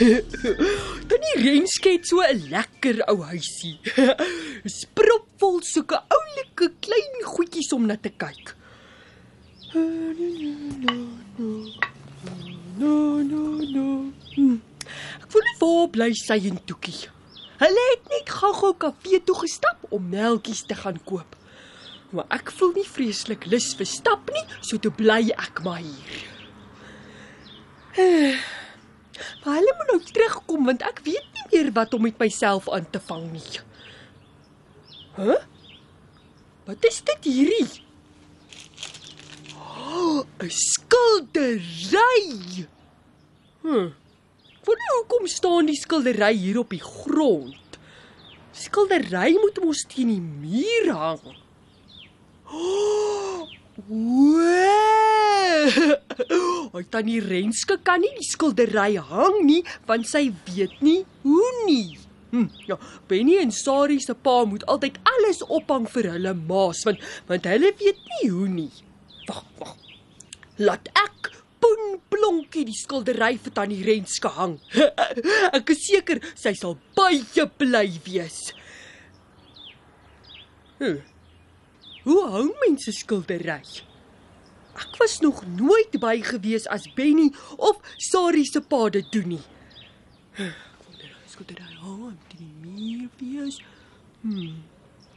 Tannie Renske het so 'n lekker ou huisie. Is propvol sulke oulike klein goedjies om na te kyk. No, no, no. Ek voel nie waar bly sy en Toekie. Hulle het net gou-gou kafee toe gestap om melktjies te gaan koop. Maar ek voel nie vreeslik lus vir stap nie, so toe bly ek maar hier. Maar hulle moet nou terugkom want ek weet nie meer wat om met myself aan te vang nie. Hæ? Huh? Wat is dit hierdie? Oh, 'n skildery. Hm. Wonder hoekom staan die skildery hier op die grond? Skildery moet mos teen die muur hang. Oh, Oi, tannie Renske kan nie die skildery hang nie want sy weet nie hoe nie. Hm, ja, Benny en Sari se pa moet altyd alles ophang vir hulle maas want want hulle weet nie hoe nie. Wag, wag. Laat ek Poen Blonkie die skildery vir tannie Renske hang. ek is seker sy sal baie bly wees. Hm. Hoe hou mense skildery? Ek was nog nooit by gewees as Benny of Sari se pa dit doen nie. Skildery hang op die muur wees. Hmm.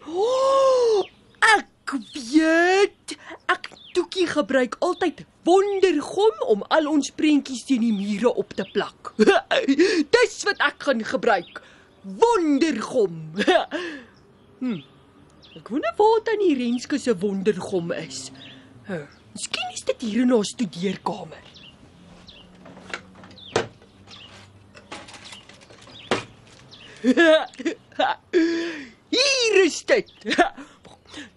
Oh, ek weet. Ek toekie gebruik altyd wondergom om al ons prentjies teen die mure op te plak. Dis wat ek gaan gebruik. Wondergom. hm. Ek wonder waar tannie Renske se wondergom is. Huh. Miskien is dit hier in haar studeerkamer. hier is dit.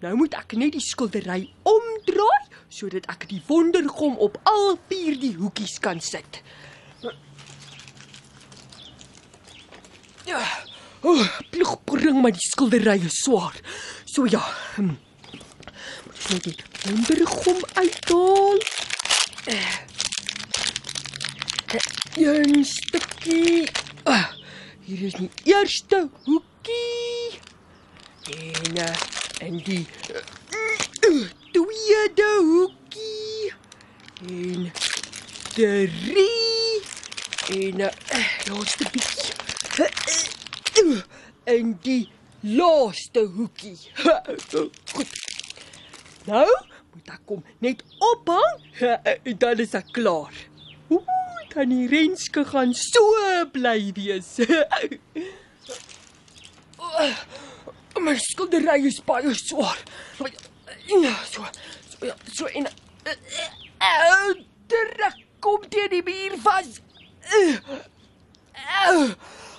Nou moet ek net die skildery omdraai sodat ek die wondergom op al vier die hoekies kan sit. Ja. Oh, ploeg bring my die skildery swaar. So ja. Hm. Moet ek die wondergom uithaal? Een stukkie. Ah, hier is die eerste hoekie. En uh, en die uh, tweede hoekie. En drie. En uh, laaste bietjie. Uh, en die laaste hoekie. Goed. Nou moet ek kom net ophang en dan is ek klaar. Ooh, tannie Renske gaan so bly wees. My skildery is baie swaar. Ja, so. So ja, so en Ou, druk kom teen die muur vas. Ou.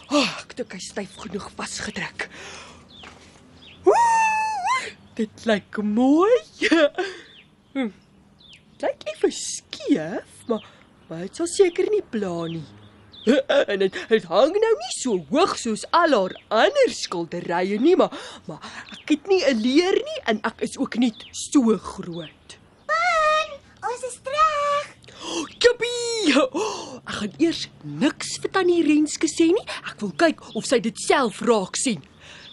Oh, ek dink hy styf genoeg vasgedruk. Dit lyk mooi. hm. Lyk effe skief, maar maar dit sal seker nie pla nie. en dit dit hang nou nie so hoog soos al haar ander skilderye nie, maar maar ek het nie 'n leer nie en ek is ook nie so groot. Man, ons is terug. Oh, Jippie! Oh, ek gaan eers niks vir tannie Renske sê nie. Ek wil kyk of sy dit self raak sien.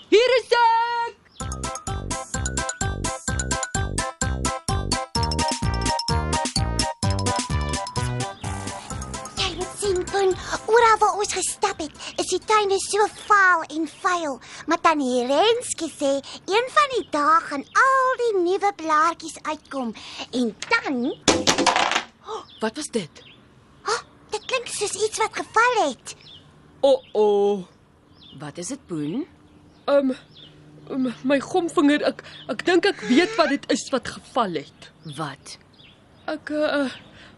Hier is ek. Ons gestap het, is die tuine so vaal en vuil. Maar tannie Renske sê, een van die dae gaan al die nuwe blaartjies uitkom en dan, Wat was dit? oh, dit klink soos iets wat geval het. O, oh, o. Oh. Wat is dit, Poen? Um, um my gomvinger, ek ek dink ek weet wat dit is wat geval het. Wat? Ek uh,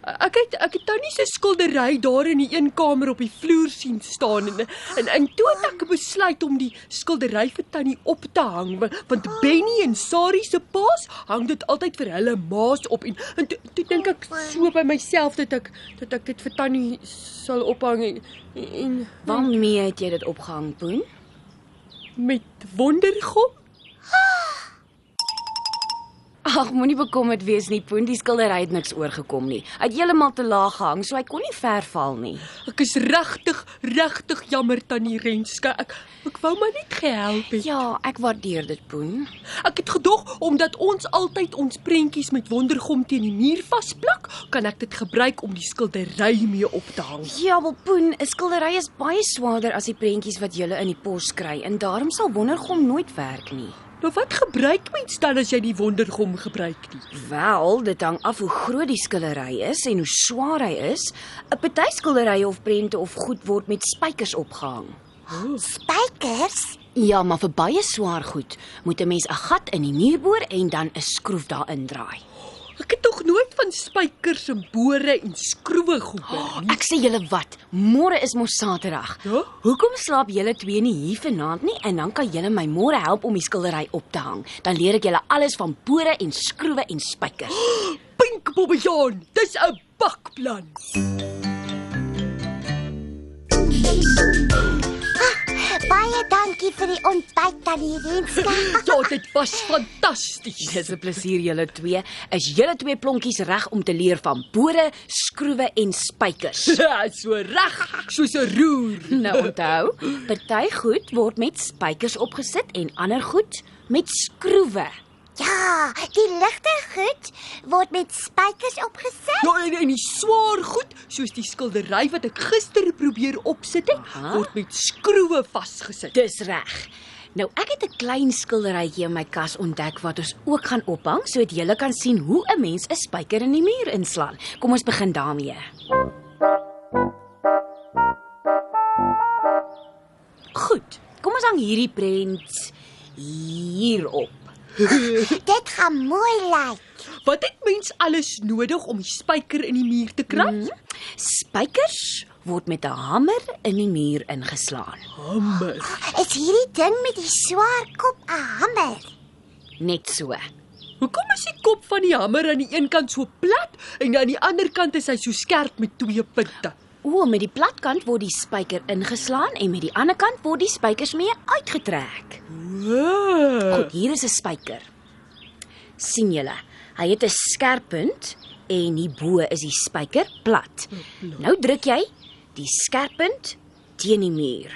ek het ek het tannie se skildery daar in die een kamer op die vloer sien staan en en, en toe het ek besluit om die skildery vir tannie op te hang wa- want Benny en Sari se paas hang dit altyd vir hulle maas op en, en toe, toe dink ek so by myself dat ek dat ek dit vir tannie sal ophang en, en Waarmee het jy dit opgehang, Poen? met wondergom Ag, moenie bekommerd wees nie, Poen, die skildery het niks oorgekom nie. Hy het heeltemal te laag gehang, so hy kon nie ver val nie. Ek is regtig, regtig jammer tannie Renske. Ek ek wou maar net gehelp het. Ja, ek waardeer dit, Poen. Ek het gedog omdat ons altyd ons prentjies met wondergom teen die muur vasplak, kan ek dit gebruik om die skildery mee op te hang. Ja, wel Poen, 'n skildery is baie swaarder as die prentjies wat jy in die pos kry en daarom sal wondergom nooit werk nie. Nou wat gebruik mens dan as jy die wondergom gebruik nie? Wel, dit hang af hoe groot die skildery is en hoe swaar hy is. 'n Party skilderye of prente of goed word met spykers opgehang. Spykers? Ja, maar vir baie swaar goed moet 'n mens 'n gat in die muur boor en dan 'n skroef daarin draai. Ek het nooit van spykers en bore en skroewe gehoor nie. Ek sê julle wat, môre is mos Saterdag. Ja? Hoekom slaap julle twee nie hier vanaand nie en dan kan julle my môre help om die skildery op te hang. Dan leer ek julle alles van bore en skroewe en spykers. Pink Bobbejaan, dis 'n bakplan. Baie dankie vir die ontbyt tannie Renske. Ja, dit was fantasties. Dis 'n plesier julle twee. Is julle twee plonkies reg om te leer van bore, skroewe en spykers? Ja, so reg, soos 'n roer. Nou onthou, party goed word met spykers opgesit en ander goed met skroewe. Ja, die ligte goed word met spykers opgesit. Ja, en, en die swaar goed, soos die skildery wat ek gister probeer opsit het, Aha. word met skroewe vasgesit. Dis reg. Nou ek het 'n klein skilderytjie in my kas ontdek wat ons ook gaan ophang sodat julle kan sien hoe 'n mens 'n spyker in die muur inslaan. Kom ons begin daarmee. Goed. Kom ons hang hierdie prent hierop. Dit gaan mooi lyk. Wat het mens alles nodig om die spyker in die muur te kry? Mhm. Spykers word met 'n hamer in die muur ingeslaan. Hamer. Is hierdie ding met die swaar kop 'n hamer? Net so. Hoekom is die kop van die hamer aan die een kant so plat en aan die ander kant is hy so skerp met twee punte? O, met die platkant word die spyker ingeslaan en met die ander kant word die spykers mee uitgetrek. Wow. Goed, hier is 'n spyker. sien julle? Hy het 'n skerp punt en hierbo is die spyker plat. Nou druk jy die skerp punt teen die muur.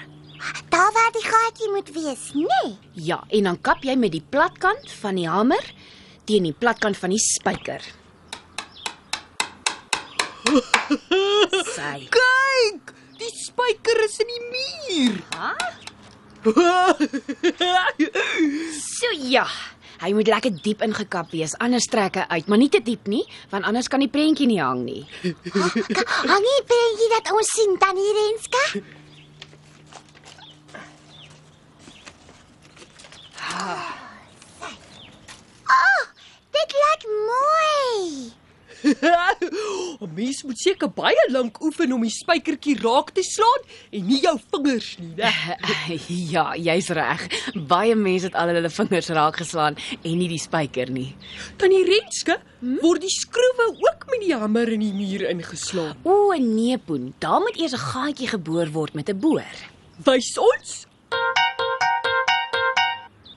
Daar waar die gaatjie moet wees, nee. Ja, en dan kap jy met die platkant van die hamer teen die platkant van die spyker. Sy. Kyk, die spyker is in die muur. Ha? So ja. Hy moet lekker diep ingekap wees, anders trek hy uit, maar nie te diep nie, want anders kan die prentjie nie hang nie. Hang nie prentjie dat ons sien tannie Renske? Oh, dit lyk mooi. Mens moet seker baie lank oefen om die spykertjie raak te slaan en nie jou vingers nie, né? ja, jy's reg. Baie mense het al hulle vingers raak geslaan en nie die spyker nie. Tannie Renske, word die skroewe ook met die hamer in die muur ingeslaan. O nee, Poen, daar moet eers 'n gaatjie geboor word met 'n boor. Wys ons.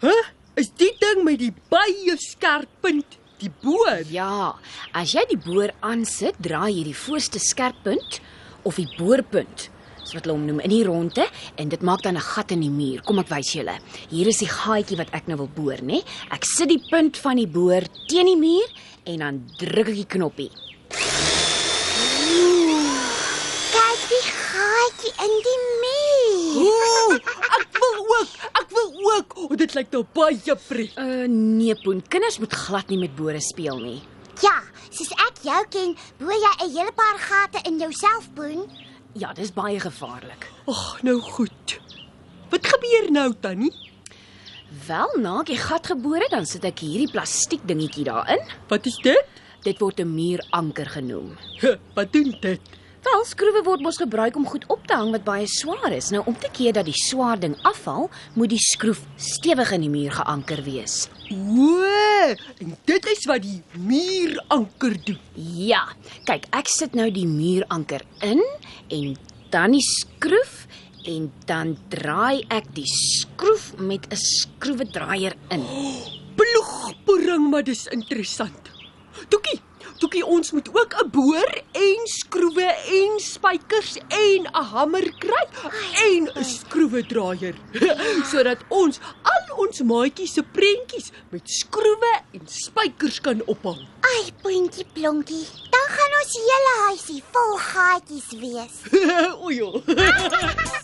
Hæ? Huh? Is die ding met die baie skerp punt die boor? Ja, as jy die boor aansit, draai jy die voorste skerp punt of die boorpunt, so wat hulle hom noem, in die ronde en dit maak dan 'n gat in die muur. Kom ek wys julle. Hier is die gaatjie wat ek nou wil boor, né? Ek sit die punt van die boor teen die muur en dan druk ek die knoppie. Kyk die gaatjie in die muur. Ooh, ook, ek wil ook. O, dit lyk nou baie prettig. Uh nee, Poen, kinders moet glad nie met bore speel nie. Ja, soos ek jou ken, boor jy 'n hele paar gate in jouself, Boen. Ja, dis baie gevaarlik. Ag, nou goed. Wat gebeur nou, Tannie? Wel, na ek die gat geboor het, dan sit ek hierdie plastiek dingetjie daarin. Wat is dit? Dit word 'n muuranker genoem. Huh, Wat doen dit? Wel, skroewe word mos gebruik om goed op te hang wat baie swaar is. Nou om te keer dat die swaar ding afval, moet die skroef stewig in die muur geanker wees. O, en dit is wat die muuranker doen. Ja, kyk, ek sit nou die muuranker in en dan die skroef en dan draai ek die skroef met 'n skroewedraaier in. ploegporing, maar dis interessant. Toekie, Toekie, ons moet ook 'n boor en skroewe en spykers en 'n hamer kry en 'n skroewedraaier sodat ons al ons maatjies se prentjies met skroewe en spykers kan ophang. Ai, puntjie plonkie. Dan gaan ons hele huisie vol gaatjies wees. o ja.